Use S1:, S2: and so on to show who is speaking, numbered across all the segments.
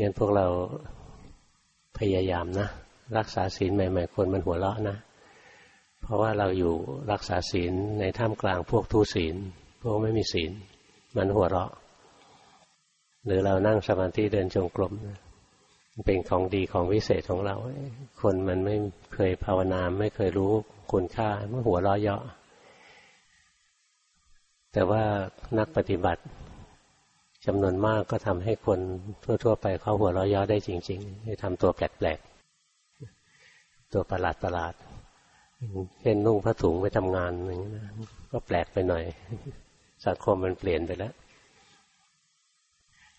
S1: งั้นพวกเราพยายามนะ รักษาศีลใหม่ ๆ คนมันหัวเราะนะ เพราะว่าเราอยู่รักษาศีลในท่ามกลางพวกทุศีล พวกไม่มีศีล มันหัวเราะ หรือเรานั่งสมาธิเดินจงกรมเป็นของดีของวิเศษของเรา คนมันไม่เคยภาวนาไม่เคยรู้คุณค่ามันหัวเราะเยาะแต่ว่านักปฏิบัติ จำนวนมากก็ทำให้คนทั่ว ๆ ไปเขาหัวเราะย้อได้จริงๆให้ทำตัวแปลกๆ ตัวประหลาดประหลาดเช่นนุ่งผ้าถุงไปทำงานอย่างนี้นะก็แปลกไปหน่อย สังคมมันเปลี่ยนไปแล้ว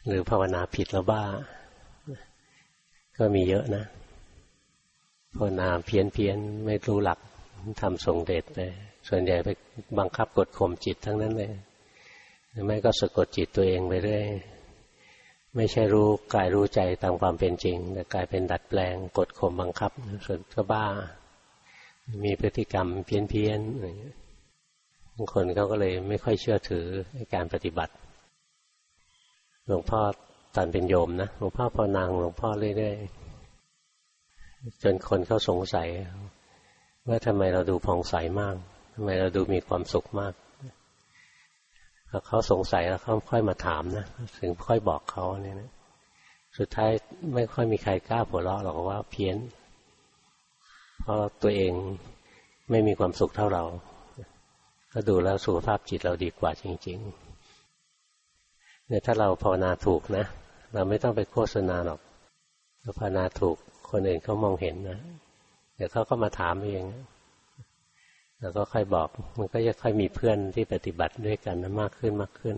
S1: หรือภาวนาผิดแล้วบ้า ก็มีเยอะนะภาวนาเพี้ยนเพียนไม่รู้หลักทำทรงเดชไปส่วนใหญ่ไปบังคับกดข่มจิตทั้งนั้นเลย หรือไม่ก็สะกดจิตตัวเองไปเรื่อยไม่ใช่รู้กายรู้ใจตามความเป็นจริง แต่กลายเป็นดัดแปลงกดข่มบังคับส่วนก็บ้า มีพฤติกรรมเพี้ยนเพี้ยนบางคนเขาก็เลยไม่ค่อยเชื่อถือการปฏิบัติ หลวงพ่อตอนเป็นโยมนะหลวงพ่อพอนางหลวงพ่อเรื่อยๆจนคนเขาสงสัย ว่าทำไมเราดูผ่องใสมากทำไมเราดูมีความสุขมาก เขาสงสัยแล้วเขาค่อยมาถามนะถึงค่อยบอกเขาเนี่ยนะสุดท้ายไม่ค่อยมีใครกล้าหัวเราะหรอกว่าเพี้ยน เพราะตัวเองไม่มีความสุขเท่าเรา ก็ดูแล้วสุขภาพจิตเราดีกว่าจริง ๆ เนี่ยถ้าเราภาวนาถูกนะ เราไม่ต้องไปโฆษณาหรอกเราภาวนาถูกคนอื่นเขามองเห็นนะเดี๋ยวเขาก็มาถามเอง แล้วก็ค่อยบอก มันก็จะค่อยมีเพื่อนที่ปฏิบัติด้วยกันนะมากขึ้นมากขึ้น